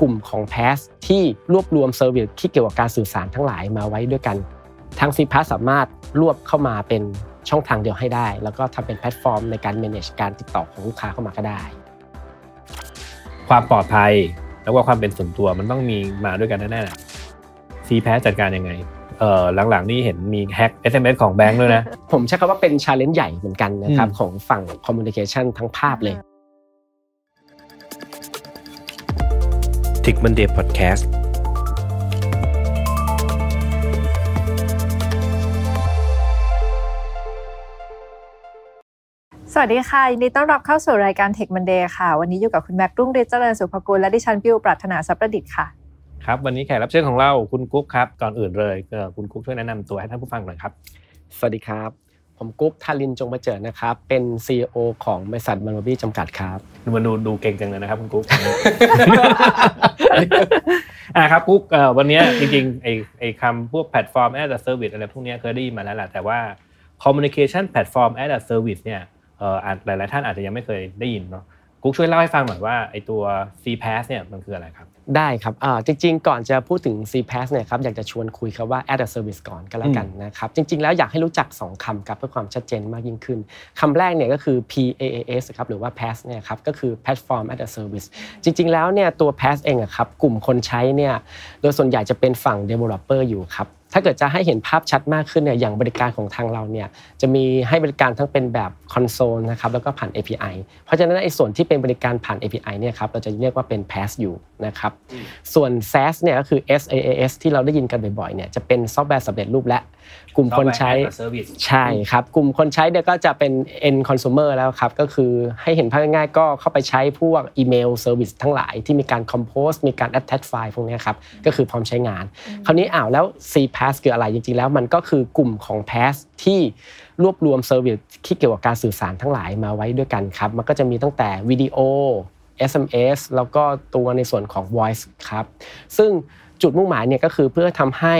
กลุ่มของ p a s ที่รวบรวมเซอร์วิสที่เกี่ยวกับการสื่อสารทั้งหลายมาไว้ด้วยกันทั้ง c p a s สามารถรวบเข้ามาเป็นช่องทางเดียวให้ได้ แล้วก็ทำเป็นแพลตฟอร์มในการ manage การติดต่อของลูกค้าเข้ามาก็ได้ ความปลอดภัยแล้วก็ความเป็นส่วนตัวมันต้องมีมาด้วยกันแน่ๆ CPaaS จัดการยังไงเออหลังๆนี่เห็นมีแฮ็ก SMS ของแบงค์ด้วยนะ ผมใช้คำว่าเป็น challenge ใหญ่เหมือนกันนะครับ ของฝั่ง communication ทั้งภาพเลย Tick Monday Podcast สวัสดีค่ะยินดีต้อนรับเข้าสู่รายการ Tech Monday ค่ะ วันนี้อยู่กับคุณแม็กรุ่งฤทธิ์เจริญสุภกุลและดิฉันปิวปรัชนาสัพประดิษฐ์ค่ะครับวันนี้แขกรับเชิญของเราคุณกุ๊กครับก่อนอื่นเลยเอ่อคุณกุ๊กช่วยแนะนำตัวให้ท่านผู้ฟังหน่อยครับ สวัสดีครับ ผมกุ๊กทารินจงมาเจอนะครับ เป็น CEO ของบริษัทมันบี้จำกัดครับมันดูดูเก่งจังเลยนะครับคุณกุ๊กอ่าครับกุ๊กวันนี้จริงๆไอไอคำพวก platform as a service อะไรพวกนี้เคยได้ยินมาแล้วแหละแต่ว่า communication platform as a service เนี่ยอ่าหลายๆท่านอาจจะยังไม่เคยได้ยินเนาะ กุ๊กช่วยเล่าให้ฟังหน่อยว่าไอตัว CPaaS เนี่ยมันคืออะไรครับ ได้ครับอ่าจริงๆ ก่อนจะพูดถึง CPaaS เนี่ยครับอยากจะชวนคุยครับว่า as a service ก่อนก็แล้วกันนะครับจริง ๆ แล้วอยากให้รู้จัก 2คำครับเพื่อความชัดเจนมากยิ่งขึ้นคำแรกเนี่ยก็คือ PaaS ครับหรือว่า PaaS เนี่ยครับก็คือ Platform as a Service จริง ๆ แล้วเนี่ยตัว PaaS เองอะครับกลุ่มคนใช้เนี่ยโดยส่วนใหญ่จะเป็นฝั่ง Developer อยู่ครับ ถ้าเกิดจะให้เห็นภาพชัดมากขึ้นเนี่ยอย่างบริการของทางเราเนี่ยจะมีให้บริการทั้งเป็นแบบคอนโซลนะครับแล้วก็ผ่าน API เพราะฉะนั้นไอ้ส่วนที่เป็นบริการผ่าน API เนี่ยครับเราจะเรียกว่าเป็น PaaS อยู่นะครับส่วน SaaS เนี่ยก็คือ SaaS ที่เราได้ยินกันบ่อยๆเนี่ยจะเป็นซอฟต์แวร์สำเร็จรูปและกลุ่มคนใช้ Software as a service ใช่ครับกลุ่มคนใช้เนี่ยก็จะเป็น end consumer แล้วครับก็คือให้เห็นภาพง่ายๆก็เข้าไปใช้พวกอีเมล service ทั้งหลายที่มีการ compose มีการ attach ไฟล์พวกเนี้ยครับก็คือพร้อมใช้งาน คราวนี้อ้าวแล้ว CPaaS คืออะไรจริงๆ แล้วมันก็คือกลุ่มของ PaaS ที่รวบรวม service ที่เกี่ยวกับการสื่อสารทั้งหลายมาไว้ด้วยกันครับ มันก็จะมีตั้งแต่วิดีโอ SMS แล้วก็ตัวในส่วนของ voice ครับ ซึ่งจุดมุ่งหมายเนี่ยก็คือเพื่อทำให้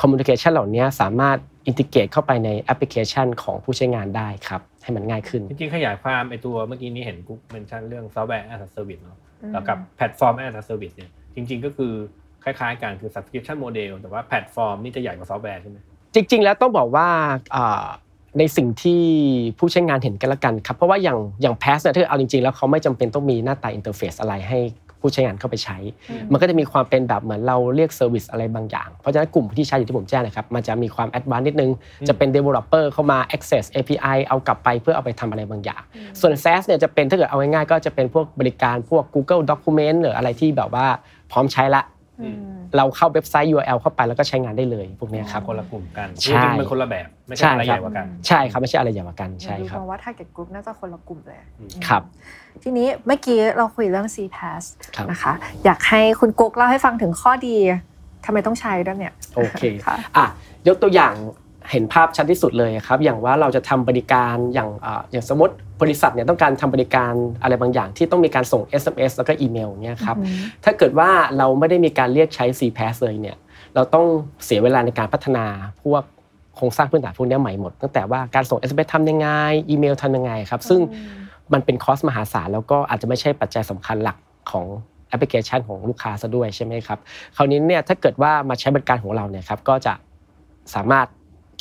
communication เหล่านี้สามารถ integrate เข้าไปในแอปพลิเคชันของผู้ใช้งานได้ครับ ให้มันง่ายขึ้น จริงๆ ขยายความไอตัวเมื่อกี้นี้เห็นกุ๊ก mention เรื่อง software as a service เนาะอืมแล้วกับ platform as a service เนี่ยจริง ๆ ก็คือ คล้ายๆกันคือ subscription model แต่ว่าแพลตฟอร์มนี่จะใหญ่กว่าซอฟต์แวร์ใช่ไหมจริง ๆ แล้วต้องบอกว่าอ่าในสิ่งที่ผู้ใช้งานเห็นกันละกันครับเพราะว่าอย่างอย่าง Pass เนี่ยถ้าเอาจริงๆ แล้วเขาไม่จำเป็นต้องมีหน้าตา interface อะไรให้ผู้ใช้งานเข้าไปใช้ มันก็จะมีความเป็นแบบเหมือนเราเรียก service อะไรบางอย่าง เพราะฉะนั้นกลุ่มที่ใช้อยู่ที่ผมแจ้งนะครับมันจะมีความ advance นิดนึง จะเป็น Developer เข้ามา access API เอากลับไปเพื่อเอาไปทำอะไรบางอย่าง ส่วน SaaS เนี่ยจะเป็นถ้าเกิดเอาง่ายๆก็จะเป็นพวกบริการพวก Google Document หรืออะไรที่แบบว่าพร้อมใช้ละอืม เราเข้าเว็บไซต์ URL เข้าไปแล้วก็ใช้งานได้เลยพวกเนี้ยครับคนละกลุ่มกันใช่จริงๆมันคนละแบบไม่ใช่ใช่อะไรคใหรับญ่กว่ากันใช่ครับไม่ใช่อะไรใหญ่กว่ากันใช่ดูครับมาว่า target group น่าจะคนละกลุ่มเลยครับ ทีนี้เมื่อกี้เราคุยเรื่อง CPaaS ครับนะคะอยากให้คุณกุ๊กเล่าให้ฟังถึงข้อดีทำไมต้องใช้ด้วยเนี่ยโอเคค่ะอะยกตัวอย่าง เห็นภาพชัดที่สุดเลยครับอย่างว่าเราจะทำบริการอย่างอ่าอย่างสมมติบริษัทเนี่ยต้องการทำบริการอะไรบางอย่างที่ต้องมีการส่ง SMS แล้วก็อีเมลเนี่ยครับอืมถ้าเกิดว่าเราไม่ได้มีการเรียกใช้ CPaaS เลยเนี่ยเราต้องเสียเวลาในการพัฒนาพวกโครงสร้างพื้นฐานพวกนี้ใหม่หมดตั้งแต่ว่าการส่ง SMS ทำยังไงอีเมลทำยังไงครับซึ่งมันเป็นคอสมหาศาลแล้วก็อาจจะไม่ใช่ปัจจัยสำคัญหลักของแอปพลิเคชันของลูกค้าซะด้วยใช่ไหมครับคราวนี้เนี่ยถ้าเกิดว่ามาใช้บริการของเราเนี่ยครับก็จะสามารถ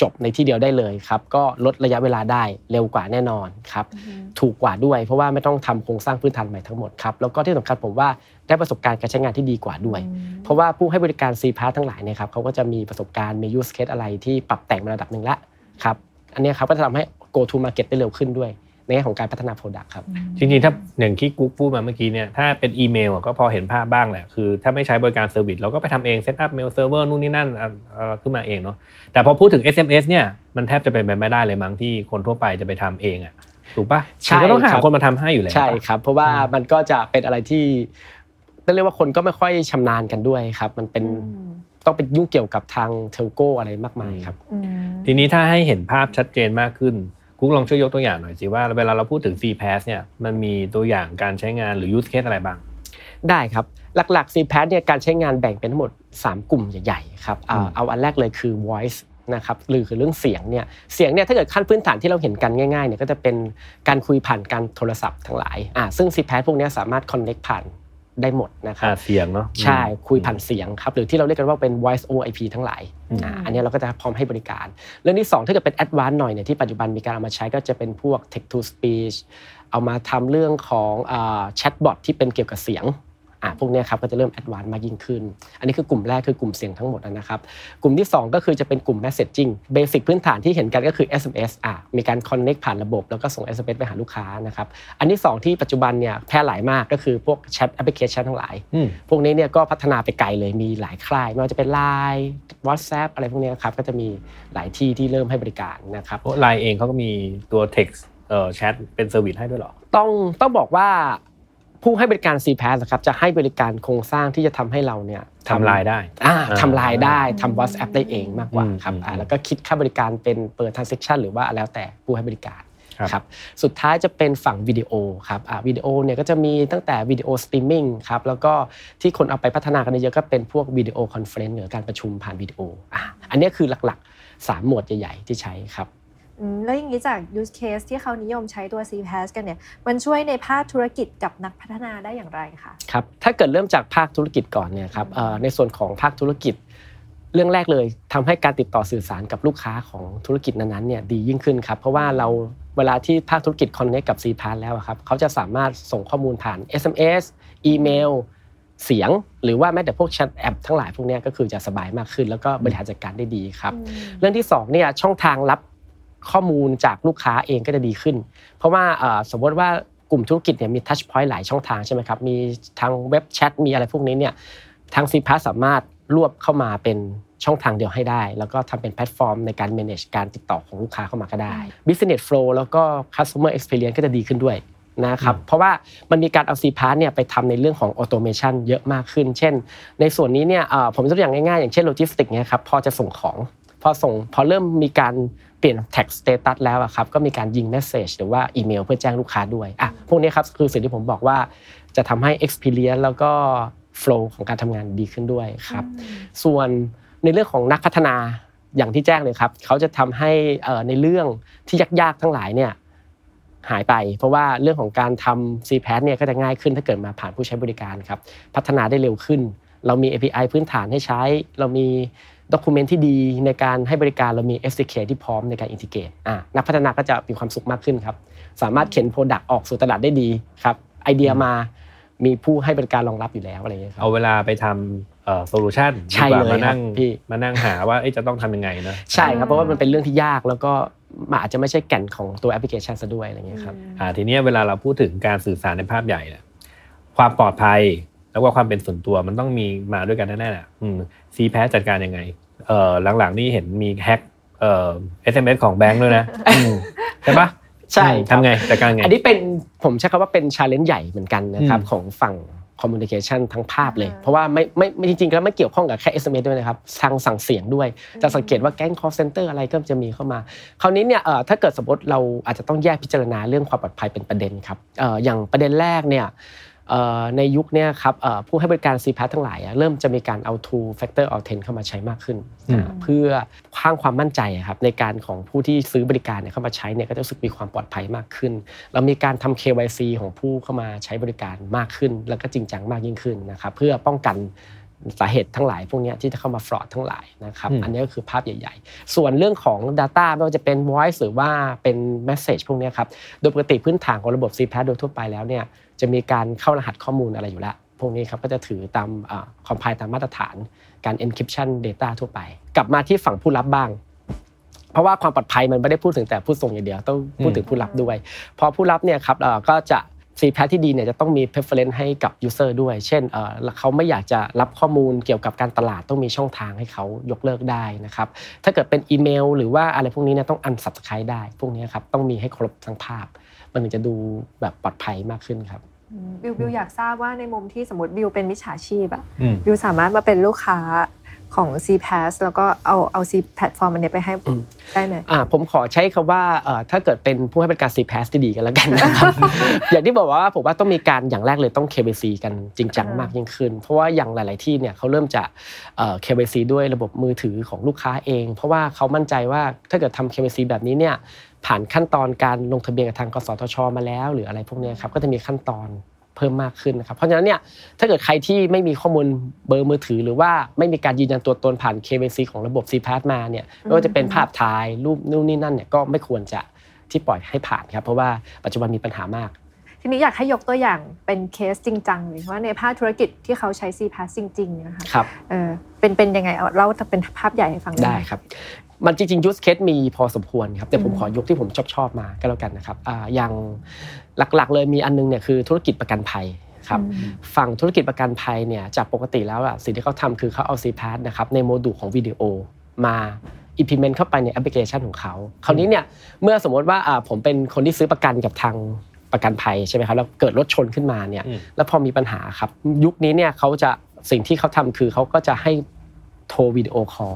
จบในที่เดียวได้เลยครับก็ลดระยะเวลาได้เร็วกว่าแน่นอนครับถูกกว่าด้วย เพราะว่าไม่ต้องทำโครงสร้างพื้นฐานใหม่ทั้งหมดครับแล้วก็ที่สำคัญผมว่าได้ประสบการณ์การใช้งานที่ดีกว่าด้วย เพราะว่าผู้ให้บริการ C p a s ทั้งหลายเนี่ยครับเขาก็จะมีประสบการณ์มี use case อะไรที่ปรับแต่งมาระดับหนึ่งแล้วครับอันเนี้ยครับก็จะทำให้ go to market ได้เร็วขึ้นด้วย ในแง่ของการพัฒนา product ครับ จริงๆ ถ้าอย่างที่กุ๊กพูดมาเมื่อกี้เนี่ยถ้าเป็นอีเมลอะก็พอเห็นภาพบ้างแหละคือถ้าไม่ใช้บริการ service เราก็ไปทำเอง setup mail server นู่นนี่นั่นอะเอ่อขึ้นมาเองเนาะแต่พอพูดถึง SMS เนี่ยมันแทบจะเป็นไปไม่ได้เลยมั้งที่คนทั่วไปจะไปทำเองอะถูกปะใช่มันก็ต้องหาครับคนมาทำให้อยู่แล้วใช่ครับ เพราะว่ามันก็จะเป็นอะไรที่ต้องเรียกว่าคนก็ไม่ค่อยชำนาญกันด้วยครับ มันเป็นต้องเป็นยุ่งเกี่ยวกับทางเทลโกอะไรมากมายครับอืมทีนี้ถ้าให้เห็นภาพชัดเจนมากขึ้น กุ๊กลองช่วยยกตัวอย่างหน่อยสิว่าเวลาเราพูดถึง CPaaS เนี่ยมันมีตัวอย่างการใช้งานหรือ use case อะไรบ้าง ได้ครับหลักๆ CPaaS เนี่ยการใช้งานแบ่งเป็นทั้งหมด 3 กลุ่มใหญ่ๆครับเอาอืมเอาอันแรกเลยคือ voice นะครับหรือคือเรื่องเสียงเนี่ยเสียงเนี่ยถ้าเกิดขั้นพื้นฐานที่เราเห็นกันง่ายๆเนี่ยก็จะเป็นการคุยผ่านการโทรศัพท์ทั้งหลายอ่าซึ่ง CPaaS พวกเนี้ยสามารถ connect ผ่าน ได้หมดนะครับอ่าเสียงเนาะใช่คุยผ่านเสียงครับหรือที่เราเรียกกันว่าเป็น voice over IP ทั้งหลายอืมอ่าอันนี้เราก็จะพร้อมให้บริการ เรื่องที่ 2 ถ้าเกิดเป็น advanced หน่อยเนี่ยที่ปัจจุบันมีการเอามาใช้ก็จะเป็นพวก text to speech เอามาทำเรื่องของแชทบอทที่เป็นเกี่ยวกับเสียง อ่าพวกเนี้ยครับก็จะเริ่ม advanced มากยิ่งขึ้น อันนี้คือกลุ่มแรกคือกลุ่มเสียงทั้งหมดนะครับ กลุ่มที่ 2 ก็คือจะเป็นกลุ่ม messaging เบสิกพื้นฐานที่เห็นกันก็คือ SMS อะมีการ connect ผ่านระบบ แล้วก็ส่ง SMS ไปหาลูกค้านะครับอันที่ 2 ที่ปัจจุบันเนี่ยแพร่หลายมากก็คือพวกแชทแอปพลิเคชันทั้งหลายอืมพวกนี้เนี่ยก็พัฒนาไปไกลเลยมีหลายค่ายไม่ว่าจะเป็น Line WhatsApp อะไรพวกเนี้ยครับก็จะมีหลายที่ที่เริ่มให้บริการนะครับเพราะไลน์เองเขาก็มีตัว text เอ่อแชทเป็น service ให้ด้วยเหรอต้องต้องบอกว่า ผู้ให้บริการ CPaaS นะครับจะให้บริการโครงสร้างที่จะทำให้เราเนี่ยทำลายได้อ่าอ่าทำลายได้ทำ WhatsApp ได้เองมากกว่าอืมครับอืมอ่าแล้วก็คิดค่าบริการเป็นเปิด transaction หรือว่าแล้วแต่ผู้ให้บริการครับครับสุดท้ายจะเป็นฝั่งวิดีโอครับอ่าวิดีโอเนี่ยก็จะมีตั้งแต่วิดีโอสตรีมมิ่งครับแล้วก็ที่คนเอาไปพัฒนากันเยอะๆก็เป็นพวกวิดีโอ conference หรือการประชุมผ่านวิดีโออะอันนี้คือหลักๆ 3 หมวดใหญ่ๆที่ใช้ครับอืม แล้วอย่างนี้จาก use case ที่เขานิยมใช้ตัว CPaaS กันเนี่ยมันช่วยในภาคธุรกิจกับนักพัฒนาได้อย่างไรคะครับถ้าเกิดเริ่มจากภาคธุรกิจก่อนเนี่ยครับเอ่อในส่วนของภาคธุรกิจ เรื่องแรกเลยทำให้การติดต่อสื่อสารกับลูกค้าของธุรกิจนั้นๆเนี่ยดียิ่งขึ้นครับเพราะว่าเราเวลาที่ภาคธุรกิจคอนเน c t กับ c p a s แล้วอะครับเขาจะสามารถส่งข้อมูลผ่าน SMS อีเมลเสียงหรือว่าแม้แต่พวกแชทแอปทั้งหลายพวกเนี้ยก็คือจะสบายมากขึ้น แล้วก็บริหารจัดการได้ดีครับ เรื่องที่สองเนี่ยช่องทางรับ ข้อมูลจากลูกค้าเองก็จะดีขึ้น เพราะว่าเอ่อสมมติว่ากลุ่มธุรกิจเนี่ยมีทัชพอยต์หลายช่องทางใช่ไหมครับ มีทางเว็บแชท มีอะไรพวกนี้เนี่ย ทาง CPaaS สามารถรวบเข้ามาเป็นช่องทางเดียวให้ได้ แล้วก็ทำเป็นแพลตฟอร์มในการ manage การติดต่อของลูกค้าเข้ามาก็ได้ business flow แล้วก็ customer experience ก็จะดีขึ้นด้วยนะครับเพราะว่ามันมีการเอา c p a s เนี่ยไปทำในเรื่องของ automation เยอะมากขึ้น เช่น ในส่วนนี้เนี่ยเอ่อผมยกตัวอย่างง่ายๆ อย่างเช่นโลจิสติกเนี่ยครับพอจะส่งของ พอส่งพอเริ่มมีการเปลี่ยน text status แล้วอะครับก็มีการยิง message หรือว่าอีเมลเพื่อแจ้งลูกค้าด้วยอะพวกนี้ครับคือสิ่งที่ผมบอกว่าจะทำให้ experience แล้วก็ flow ของการทำงานดีขึ้นด้วยครับส่วนในเรื่องของนักพัฒนาอย่างที่แจ้งเลยครับเขาจะทำให้เอ่อในเรื่องที่ยากๆทั้งหลายเนี่ยหายไป เพราะว่าเรื่องของการทำ c p a s เนี่ยก็จะง่ายขึ้นถ้าเกิดมาผ่านผู้ใช้บริการครับพัฒนาได้เร็วขึ้น เรามี API พื้นฐานให้ใช้ เรามี ด็อกิเมนต์ที่ดีในการให้บริการเรามี SDK ที่พร้อมในการอินทิเกรตอะนักพัฒนาก็จะมีความสุขมากขึ้นครับ สามารถเข็น product ออกสู่ตลาดได้ดีครับไอเดียมามีผู้ให้บริการรองรับอยู่แล้วอะไรอย่างเงี้ยครับเอาเวลาไปทำเอ่อ solution ใช่ดีกว่าเลยมานั่งครับพี่มานั่งหาว่าเอ๊ะจะต้องทำยังไงนะใช่ครับเพราะว่ามันเป็นเรื่องที่ยากแล้วก็มันอาจจะไม่ใช่แก่นของตัวแอปพลิเคชันซะด้วยอะไรอย่างเงี้ยครับอ่าทีเนี้ยเวลาเราพูดถึงการสื่อสารในภาพใหญ่เนี่ยความปลอดภัย แล้วก็ความเป็นส่วนตัวมันต้องมีมาด้วยกันแน่ๆแหละอืมซีแพจัดการยังไงเอ่อหลังๆนี่เห็นมี hackเอ่อ SMS ของแบงค์ด้วยนะอืมใช่ปะใช่อืมครับทำไงจัดการไง อันนี้เป็นผมใช้คำว่าเป็น challenge ใหญ่เหมือนกันนะครับอืมของฝั่ง communication ทั้งภาพเลยอ่าเพราะว่าไม่ไม่ไม่จริงๆแล้วไม่เกี่ยวข้องกับแค่ SMS ด้วยนะครับทางฝั่งเสียงด้วย จะสังเกตว่าแก๊ง call center อะไรก็จะมีเข้ามา คราวนี้เนี่ยเอ่อถ้าเกิดสมมติเราอาจจะต้องแยกพิจารณาเรื่องความปลอดภัยเป็นประเด็นครับเอ่ออย่างประเด็นแรกเนี่ยเอ่อ ในยุคเนี้ยครับเอ่อผู้ให้บริการ c p a s ทั้งหลายอะเริ่มจะมีการเอา two factor authent เข้ามาใช้มากขึ้นอืมอ่าเพื่อสร้างความมั่นใจอะครับในการของผู้ที่ซื้อบริการเนี่ยเข้ามาใช้เนี่ยก็จะรู้สึกมีความปลอดภัยมากขึ้นเรามีการทำ KYC ของผู้เข้ามาใช้บริการมากขึ้น แล้วก็จริงจังมากยิ่งขึ้นนะครับเพื่อป้องกันสาเหตุทั้งหลายพวกเนี้ยที่จะเข้ามาฟรอดทั้งหลายนะครับอืมอันนี้ก็คือภาพใหญ่ ๆ ส่วนเรื่องของ Data ไม่ว่าจะเป็น Voice หรือว่าเป็น Message พวกเนี้ยครับโดยปกติพื้นฐานของระบบ CPaaS โดยทั่วไปแล้วเนี่ย จะมีการเข้ารหัสข้อมูลอะไรอยู่แล้ว พวกนี้ครับก็จะถือตามคอมไพล์ตามมาตรฐานการ encryption data ทั่วไป กลับมาที่ฝั่งผู้รับบ้าง เพราะว่าความปลอดภัยมันไม่ได้พูดถึงแต่ผู้ส่งอย่างเดียวต้องพูดถึงผู้รับด้วย พอผู้รับเนี่ยครับก็จะ c p a s ที่ดีเนี่ยจะต้องมี preference ให้กับ user ด้วย เช่นเอ่อเขาไม่อยากจะรับข้อมูลเกี่ยวกับการตลาดต้องมีช่องทางให้เขายกเลิกได้นะครับ ถ้าเกิดเป็นอีเมล หรือว่าอะไรพวกนี้เนี่ยต้อง unsubscribe ได้ พวกนี้ครับต้องมีให้ครบทั้งภาพ มันถึงจะดูแบบปลอดภัยมากขึ้นครับอืมบิวบิวอยากทราบว่าในมุมที่สมมติบิวเป็นมิจฉาชีพอะอืมบิวสามารถมาเป็นลูกค้าของ CPaaS แล้วก็เอาเอา C แพลตฟอร์มอันเนี้ยไปให้อืมได้ไหมอ่าผมขอใช้คำว่าเอ่อถ้าเกิดเป็นผู้ให้บริการ c p a s ที่ดีกันแล้วกันนะครับอย่างที่บอกว่าผมว่าต้องมีการอย่างแรกเลยต้อง KYC กันจริงจังอ่ามากยิ่งขึ้น เพราะว่าอย่างหลาย ๆที่เนี่ยเขาเริ่มจะเอ่อ KYC ด้วยระบบมือถือของลูกค้าเอง เพราะว่าเขามั่นใจว่าถ้าเกิดทำ KYC แบบนี้เนี่ย ผ่านขั้นตอนการลงทะเบียนกับทางกสทช มาแล้ว หรืออะไรพวกเนี้ยครับก็จะมีขั้นตอนเพิ่มมากขึ้นนะครับเพราะฉะนั้นเนี่ยถ้าเกิดใครที่ไม่มีข้อมูลเบอร์มือถือ หรือว่าไม่มีการยืนยันตัวตนผ่าน KYC ของระบบ CPAS มาเนี่ยไม่ว่าจะเป็นภาพถ่ายรูปนู่นนี่นั่นเนี่ยก็ไม่ควรจะที่ปล่อยให้ผ่านครับเพราะว่าปัจจุบันมีปัญหามาก ทีนี้อยากให้ยกตัวอย่างเป็นเคสจริงจังเลยว่าในภาคธุรกิจที่เขาใช้ CPaaS จริงๆเนะคะครับเออเป็นเป็นยังไงเอาเล่าเป็นภาพใหญ่ให้ฟังได้หมครับ มันจริงๆ use case มีพอสมควรครับแต่ผมอืมขอยกที่ผมชอบชอบๆมาก็แล้วกันนะครับอ่าอย่างหลักๆ เลยมีอันนึงเนี่ยคือธุรกิจประกันภัยครับอืมฝั่งธุรกิจประกันภัยเนี่ยจากปกติแล้วอะสิ่งที่เขาทำคือเขาเอา c p a s นะครับในโมดูลของวิดีโอมา implement เข้าไปในแอปพลิเคชันของเขาคราวนี้เนี่ยเมื่อสมมติว่าอ่าผมเป็นคนที่ซื้อประกันกับทางประกันภัยใช่ไหมครับแล้วเกิดรถชนขึ้นมาเนี่ยอืมแล้วพอมีปัญหาครับยุคนี้เนี่ยเขาจะสิ่งที่เขาทำคือเขาก็จะให้โทรวิดีโอคอล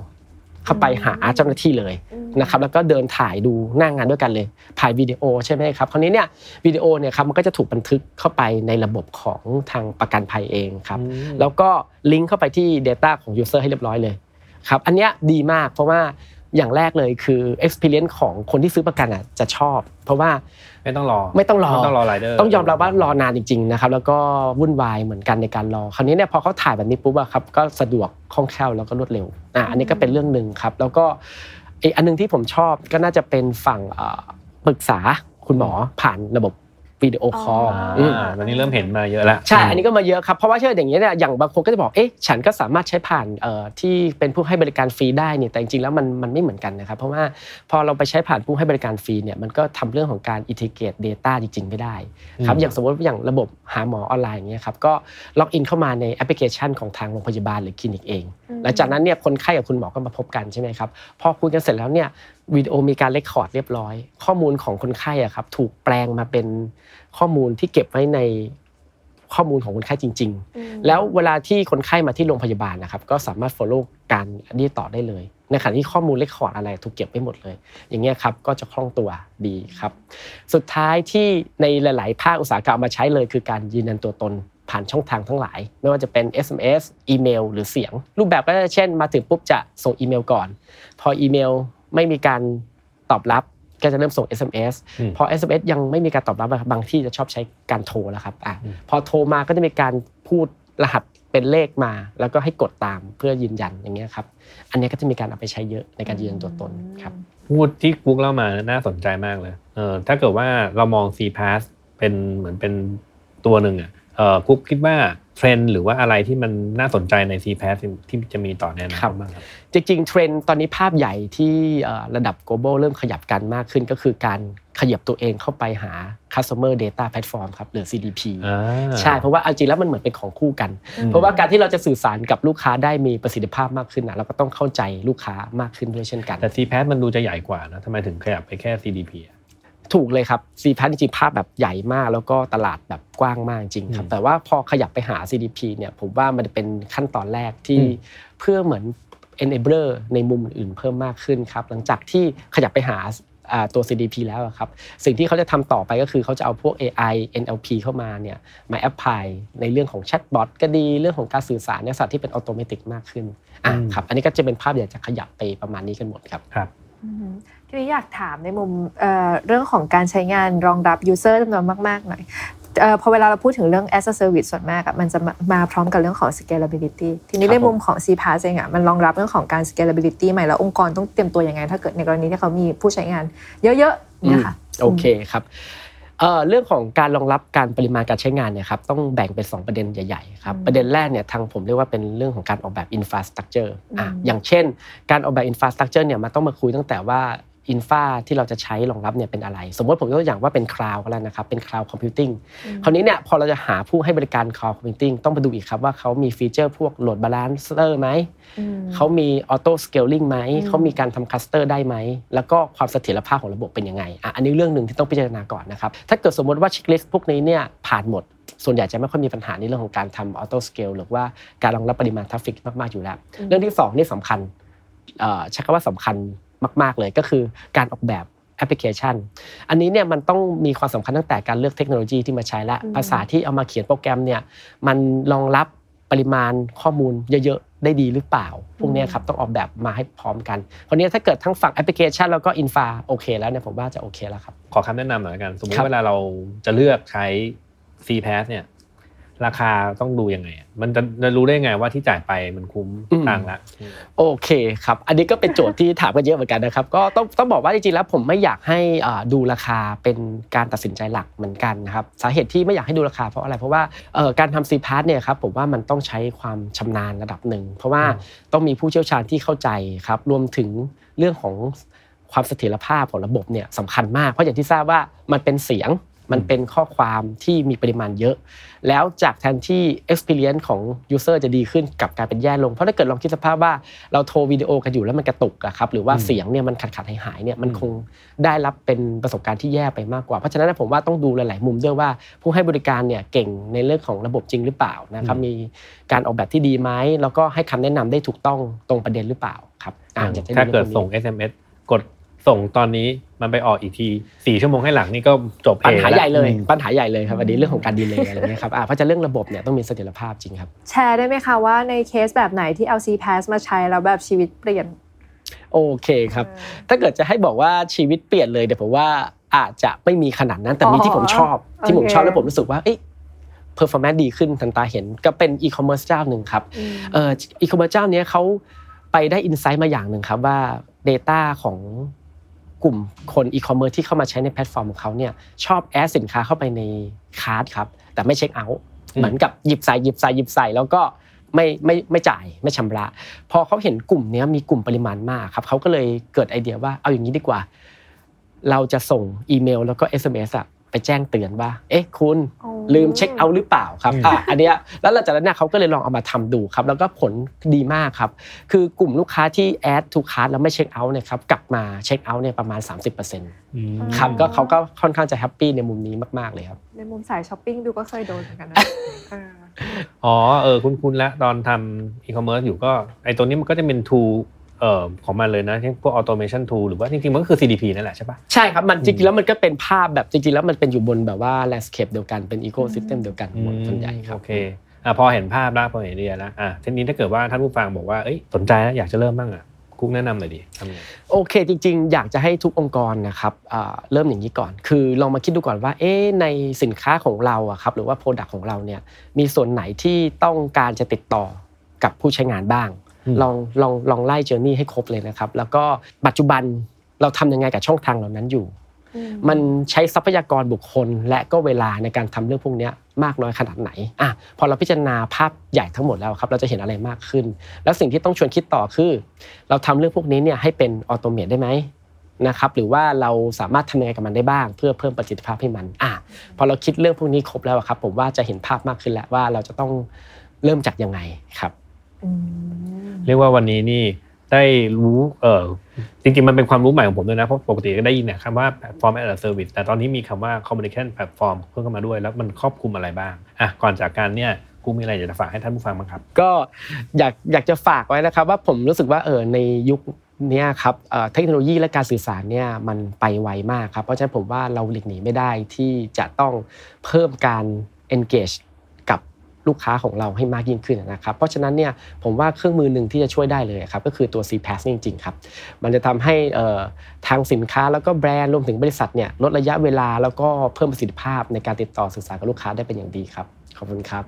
เข้าไปหาเจ้าหน้าที่เลยนะครับแล้วก็เดินถ่ายดูหน้างานด้วยกันเลยถ่ายวิดีโอใช่ไหมครับคราวนี้เนี่ยวิดีโอเนี่ยครับมันก็จะถูกบันทึกเข้าไปในระบบของทางประกันภัยเองครับอืมแล้วก็ลิงก์เข้าไปที่ Data ของ User ให้เรียบร้อยเลยครับอันเนี้ยดีมากเพราะว่า อย่างแรกเลยคือ experience ของคนที่ซื้อประกันอะจะชอบ เพราะว่าไม่ต้องรอไม่ต้องรอไม่ต้องรอไรเดอร์ต้องยอมรับว่ารอนานจริง ๆนะครับ แล้วก็วุ่นวายเหมือนกันในการรอ คราวนี้เนี่ยพอเขาถ่ายแบบนี้ปุ๊บอะครับก็สะดวกคล่องแคล่วแล้วก็รวดเร็วอะอันนี้ก็เป็นเรื่องหนึ่งครับ แล้วก็อีกอันหนึงที่ผมชอบก็น่าจะเป็นฝั่งเอ่อปรึกษาคุณหมอผ่านระบบ วิดีโอคอลอ่าตอนนี้เริ่มเห็นมาเยอะแล้ว ใช่ อันนี้ก็มาเยอะครับ เพราะว่าเชื่ออย่างนี้ยเนี่ยอย่างบางคนก็จะบอกเอ๊ะฉันก็สามารถใช้ผ่านเอ่อที่เป็นผู้ให้บริการฟรีได้เนี่ยแต่จริงๆแล้วมันมันไม่เหมือนกันนะครับ เพราะว่าพอเราไปใช้ผ่านผู้ให้บริการฟรีเนี่ยมันก็ทำเรื่องของการ integrate Data จริงๆ ไม่ได้ครับอืมอย่างสมมติว่าอย่างระบบหาหมอออนไลน์อย่างเงี้ยครับก็ล็อกอินเข้ามาในแอปพลิเคชันของทางโรงพยาบาลหรือคลินิกเองหลังจากนั้นเนี่ยคนไข้กับคุณหมอก็มาพบกันใช่ไหมครับพอคุยกันเสร็จแล้วเนี่ย วิดีโอมีการ record เรียบร้อย ข้อมูลของคนไข้อะครับถูกแปลงมาเป็นข้อมูลที่เก็บไว้ในข้อมูลของคนไข้จริง ๆ แล้วเวลาที่คนไข้มาที่โรงพยาบาลนะครับ ก็สามารถ follow การอันนี้ต่อได้เลยในขณะที่ข้อมูล record อะไรถูกเก็บไว้หมดเลย อย่างเงี้ยครับก็จะคล่องตัวดีครับ สุดท้ายที่ในหลาย ๆ ภาคอุตสาหกรรมเอามาใช้เลย คือการยืนยันตัวตนผ่านช่องทางทั้งหลาย ไม่ว่าจะเป็น SMS อีเมล หรือเสียง รูปแบบก็เช่น มาถึงปุ๊บจะส่งอีเมลก่อน พออีเมล ไม่มีการตอบรับก็จะเริ่มส่ง SMS อืมพอ SMS ยังไม่มีการตอบรับอะบางที่จะชอบใช้การโทรแล้วครับอะพอโทรมาก็จะมีการพูดรหัสเป็นเลขมา แล้วก็ให้กดตามเพื่อยืนยันอย่างเงี้ยครับอันเนี้ยก็จะมีการเอาไปใช้เยอะในการยืนยันตัวตนครับพูดที่กุ๊กเล่ามาน่าสนใจมากเลยเออถ้าเกิดว่าเรามอง C Pass เป็นเหมือนเป็นตัวหนึ่งอะ เออกุ๊กคิดว่าเทรนด์หรือว่าอะไรที่มันน่าสนใจใน C Pass ที่จะมีต่อในอนาครัคตบบ้างครับจริงๆเทรนด์ตอนนี้ภาพใหญ่ที่เอ่อระดับ global เริ่มขยับกันมากขึ้นก็คือการขยับตัวเองเข้าไปหา customer data platform ครับหรือ CDP อ่าใช่เพราะว่าเอาจริงแล้วมันเหมือนเป็นของคู่กันอืมเพราะว่าการที่เราจะสื่อสารกับลูกค้าได้มีประสิทธิภาพมากขึ้นนะเราก็ต้องเข้าใจลูกค้ามากขึ้นด้วยเช่นกันแต่ C Pass มันดูจะใหญ่กว่านะทำไมถึงขยับไปแค่ CDP อะ ถูกเลยครับ c p a s จริงๆภาพแบบใหญ่มาก แล้วก็ตลาดแบบกว้างมากจริงครับอืมแต่ว่าพอขยับไปหา CDP เนี่ยผมว่ามันเป็นขั้นตอนแรกที่อืมเพื่อเหมือน enabler ในมุมอื่นเพิ่มมากขึ้นครับ หลังจากที่ขยับไปหาอ่าตัว CDP แล้วอะครับสิ่งที่เขาจะทำต่อไปก็คือเขาจะเอาพวก AI NLP เข้ามาเนี่ยมา apply ในเรื่องของแชทบอทก็ดีเรื่องของการสื่อสารในสัตว์ที่เป็น automatic มากขึ้นอะอืมครับอันนี้ก็จะเป็นภาพใหญ่จะขยับไปประมาณนี้กันหมดครับครับอืม ทีนี้อยากถามในมุมเอ่อเรื่องของการใช้งานรองรับ user จำนวนมากๆหน่อยเอ่อพอเวลาเราพูดถึงเรื่อง as a service ส่วนมากอะมันจะมามาพร้อมกับเรื่องของ scalability ทีนี้ครับในมุมของ CPaaS เองอะมันรองรับเรื่องของการ scalability ใหม่แล้วองค์กรต้องเตรียมตัวยังไง ถ้าเกิดในกรณีที่เขามีผู้ใช้งาน เยอะๆเนี่ยค่ะโอเคครับเอ่อเรื่องของการรองรับการปริมาณการใช้งานเนี่ยครับต้องแบ่งเป็น 2 ประเด็นใหญ่ๆครับอืมประเด็นแรกเนี่ยทางผมเรียกว่าเป็นเรื่องของการออกแบบ infrastructure อะอืมอย่างเช่น การออกแบบ infrastructure เนี่ยมันต้องมาคุยตั้งแต่ว่า infra ที่เราจะใช้รองรับเนี่ยเป็นอะไร สมมติผมยกตัวอย่างว่าเป็น cloud ก็แล้วนะครับเป็น cloud computing คราวนี้เนี่ยพอเราจะหาผู้ให้บริการ cloud computing ต้องไปดูอีกครับว่าเขามี feature พวก load balancer ไหมอืมเขามี auto scaling ไหมอืมเขามีการทำ cluster ได้ไหม แล้วก็ความเสถียรภาพของระบบเป็นยังไงอะอันนี้เรื่องหนึ่งที่ต้องพิจารณาก่อนนะครับถ้าเกิดสมมติว่า checklist พวกนี้เนี่ยผ่านหมดส่วนใหญ่จะไม่ค่อยมีปัญหาในเรื่องของการทำ auto scale หรือว่าการรองรับปริมาณ traffic มากๆอยู่แล้ว เรื่องที่สองนี่สำคัญเอ่อใช้คำว่าสำคัญ มาก ๆ เลยก็คือการออกแบบแอปพลิเคชัน อันนี้เนี่ยมันต้องมีความสำคัญตั้งแต่การเลือกเทคโนโลยีที่มาใช้และอืมภาษาที่เอามาเขียนโปรแกรมเนี่ยมันรองรับปริมาณข้อมูลเยอะๆ ได้ดีหรือเปล่า พวกเนี้ยครับต้องออกแบบมาให้พร้อมกันเพราะนี้ถ้าเกิดทั้งฝั่งแอปพลิเคชันแล้วก็อินฟาโอเคแล้วเนี่ยผมว่าจะโอเคแล้วครับ ขอคำแนะนำหน่อยละกัน สมมครัติบเวลาเราจะเลือกใช้ C Pass เนี่ย ราคาต้องดูยังไงอะมันจะจะรู้ได้ไงว่าที่จ่ายไปมันคุ้มอืมตังค์ละโอเคครับ อันนี้ก็เป็นโจทย์ที่ถามกันเยอะเหมือนกันนะครับ ก็ต้องต้องบอกว่าจริงๆแล้วผมไม่อยากให้อ่าดูราคาเป็นการตัดสินใจหลักเหมือนกันนะครับ สาเหตุที่ไม่อยากให้ดูราคาเพราะอะไร เพราะว่าเอ่อการทำซีพาร์เนี่ยครับผมว่ามันต้องใช้ความชำนาญระดับหนึ่ง เพราะว่าต้องมีผู้เชี่ยวชาญที่เข้าใจครับ รวมถึงเรื่องของความเสถียรภาพของระบบเนี่ยสำคัญมาก เพราะอย่างที่ทราบว่ามันเป็นเสียง มันเป็นข้อความที่มีปริมาณเยอะ แล้วจากแทนที่ experience ของ user จะดีขึ้นกลับกลายเป็นแย่ลง เพราะถ้าเกิดลองคิดสภาพว่าเราโทรวิดีโอกันอยู่แล้วมันกระตุกอะครับหรือว่าอืมเสียงเนี่ยมันขาดขาดหายหายๆเนี่ยมันคงได้รับเป็นประสบการณ์ที่แย่ไปมากกว่า เพราะฉะนั้นผมว่าต้องดูหลาย ๆ มุมด้วยว่าผู้ให้บริการเนี่ยเก่งในเรื่องของระบบจริงหรือเปล่านะครับมีการออกแบบที่ดีไหมแล้วก็ให้คำแนะนำได้ถูกต้องตรงประเด็นหรือเปล่าครับอะอยจะถ้าเกิดรื่องส่งพวกนี้ SMS กด ส่งตอนนี้มันไปออกอีกทีสี่ชั่วโมงให้หลังนี่ก็จบปัญหาพใหญ่เลยอืมปัญหาใหญ่เลยครับอันนี้เรื่องของการดีเลย์อะไรเงี้ยครับอะเพราะฉะนั้นเรื่องระบบเนี่ยต้องมีเสถียรภาพจริงครับ แชร์ได้ไหมคะว่าในเคสแบบไหนที่เอา CPaaS มาใช้แล้วแบบชีวิตเปลี่ยนโอเคครับ ถ้าเกิดจะให้บอกว่าชีวิตเปลี่ยนเลยเดี๋ยวผมว่าอาจจะไม่มีขนาดนั้นแต่มีอ๋อที่ผมชอบ ที่ผมโอเคชอบแล้วผมรู้สึกว่าเอ๊ะ performance ดีขึ้นทันตาเห็นก็เป็นอีคอมเมิร์ซเจ้าหนึ่งครับอืมเอ่ออีคอมเมิร์ซเจ้าเนี้ยเขาไปได้ insight มาอย่างหนึ่งครับว่า Data ของ กลุ่มคนอีคอมเมิร์ซที่เข้ามาใช้ในแพลตฟอร์มของเขาเนี่ยชอบ add สินค้าเข้าไปใน cart ครับแต่ไม่เช็คเอาท์อืมเหมือนกับหยิบใส่หยิบใส่หยิบใส่แล้วก็ไม่ไม่ไม่จ่ายไม่ชำระ พอเขาเห็นกลุ่มเนี้ยมีกลุ่มปริมาณมากครับเขาก็เลยเกิดไอเดียว่าเอาอย่างนี้ดีกว่า เราจะส่งอีเมล แล้วก็ SMS อะ ไปแจ้งเตือนว่า เอ๊ะคุณอ๋อลืมเช็คเอาท์หรือเปล่าครับอะอันเนี้ยแล้วหลังจากนั้นเนี่ยเขาก็เลยลองเอามาทำดูครับ แล้วก็ผลดีมากครับ คือกลุ่มลูกค้าที่ add to cart แล้วไม่เช็คเอาท์เนี่ยครับกลับมาเช็คเอาท์เนี่ยประมาณ 30%ครับก็เขาก็ค่อนข้างจะ happy ในมุมนี้มากๆเลยครับ ในมุมสายช้อปปิ้งดูก็เคยโดนเหมือนกันนะเอออ๋อเออคุณคุณละตอนทำอีคอมเมิร์ซอยู่ก็ไอตัวนี้มันก็จะเป็น tool เอ่อ ของมันเลยนะเช่นพวก automation tool หรือว่าจริงๆมันก็คือ CDP นั่นแหละใช่ปะใช่ครับ มันจริงๆแล้วมันก็เป็นภาพแบบจริงๆแล้วมันเป็นอยู่บนแบบว่า landscape เดียวกันเป็น ecosystem เดียวกันหมดส่วนใหญ่ครับโอเคอะพอเห็นภาพแล้วพอเห็นไอเดียแล้วอะทีนี้ถ้าเกิดว่าท่านผู้ฟังบอกว่าเอ้ยสนใจแล้วอยากจะเริ่มบ้างอะกุ๊กแนะนำหน่อยดิทำไงโอเค จริง ๆ อยากจะให้ทุกองค์กรนะครับอ่าเริ่มอย่างนี้ก่อน คือลองมาคิดดูก่อนว่าเอ๊ะในสินค้าของเราอะครับหรือว่า Product ของเราเนี่ยมีส่วนไหนที่ต้องการจะติดต่อกับผู้ใช้งานบ้างอืม ลองลองลองไล่เจอร์นี่ให้ครบเลยนะครับ แล้วก็ปัจจุบันเราทำยังไงกับช่องทางเหล่านั้นอยู่อืมมันใช้ทรัพยากรบุคคล และก็เวลาในการทำเรื่องพวกเนี้ยมากน้อยขนาดไหนอะพอเราพิจารณาภาพใหญ่ทั้งหมดแล้วครับเราจะเห็นอะไรมากขึ้น แล้วสิ่งที่ต้องชวนคิดต่อคือ เราทำเรื่องพวกนี้เนี่ยให้เป็นออโตเมตได้ไหมนะครับหรือว่าเราสามารถทำยังไงกับมันได้บ้าง เพื่อเพิ่มประสิทธิภาพให้มันอะพอเราคิดเรื่องพวกนี้ครบแล้วอะครับผมว่าจะเห็นภาพมากขึ้นแล้วว่าเราจะต้องเริ่มจากยังไงครับอืม เรียกว่าวันนี้นี่ได้รู้ เออจริงๆ มันเป็นความรู้ใหม่ของผมด้วยนะ เพราะปกติก็ได้ยินเนี่ยคำว่า platform as a service แต่ตอนนี้มีคำว่า communication platform เพิ่มเข้ามาด้วย แล้วมันครอบคลุมอะไรบ้าง อะ ก่อนจากการเนี่ยกูมีอะไรอยากจะฝากให้ท่านผู้ฟังบ้างครับ ก็อยากอยากจะฝากไว้นะครับ ว่าผมรู้สึกว่าเออในยุคเนี้ยครับเอ่อเทคโนโลยีและการสื่อสารเนี่ยมันไปไวมากครับ เพราะฉะนั้นผมว่าเราหลีกหนีไม่ได้ที่จะต้องเพิ่มการ engage กับ ลูกค้าของเราให้มากยิ่งขึ้นนะครับ เพราะฉะนั้นเนี่ยผมว่าเครื่องมือหนึ่งที่จะช่วยได้เลยครับก็คือตัว CPaaS จริงๆครับมันจะทำให้ทางสินค้าแล้วก็แบรนด์รวมถึงบริษัทเนี่ยลดระยะเวลาแล้วก็เพิ่มประสิทธิภาพในการติดต่อสื่อสารกับลูกค้าได้เป็นอย่างดีครับขอบคุณครับ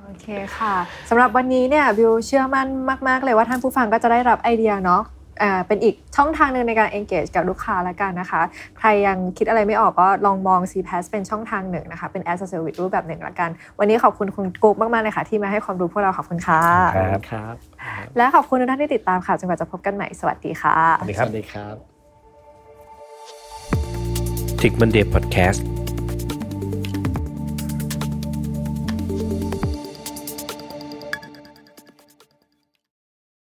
โอเคค่ะสำหรับวันนี้เนี่ยบิวเชื่อมั่นมาก ๆ เลยว่าท่านผู้ฟังก็จะได้รับไอเดียเนาะ เป็นอีกช่องทางหนึ่งในการ engage กับลูกค้าละกันนะคะ ใครยังคิดอะไรไม่ออกก็ลองมอง CPaaS เป็นช่องทางหนึ่งนะคะ เป็น as a service รูปแบบหนึ่งละกัน วันนี้ขอบคุณคุณกุ๊กมาก ๆ เลยค่ะ ที่มาให้ความรู้พวกเราขอบคุณค่ะครับครับ และขอบคุณทุกท่านที่ติดตามค่ะจนกว่าจะพบกันใหม่สวัสดีค่ะสวัสดีครับสวัสดีครับ Tick Monday Podcast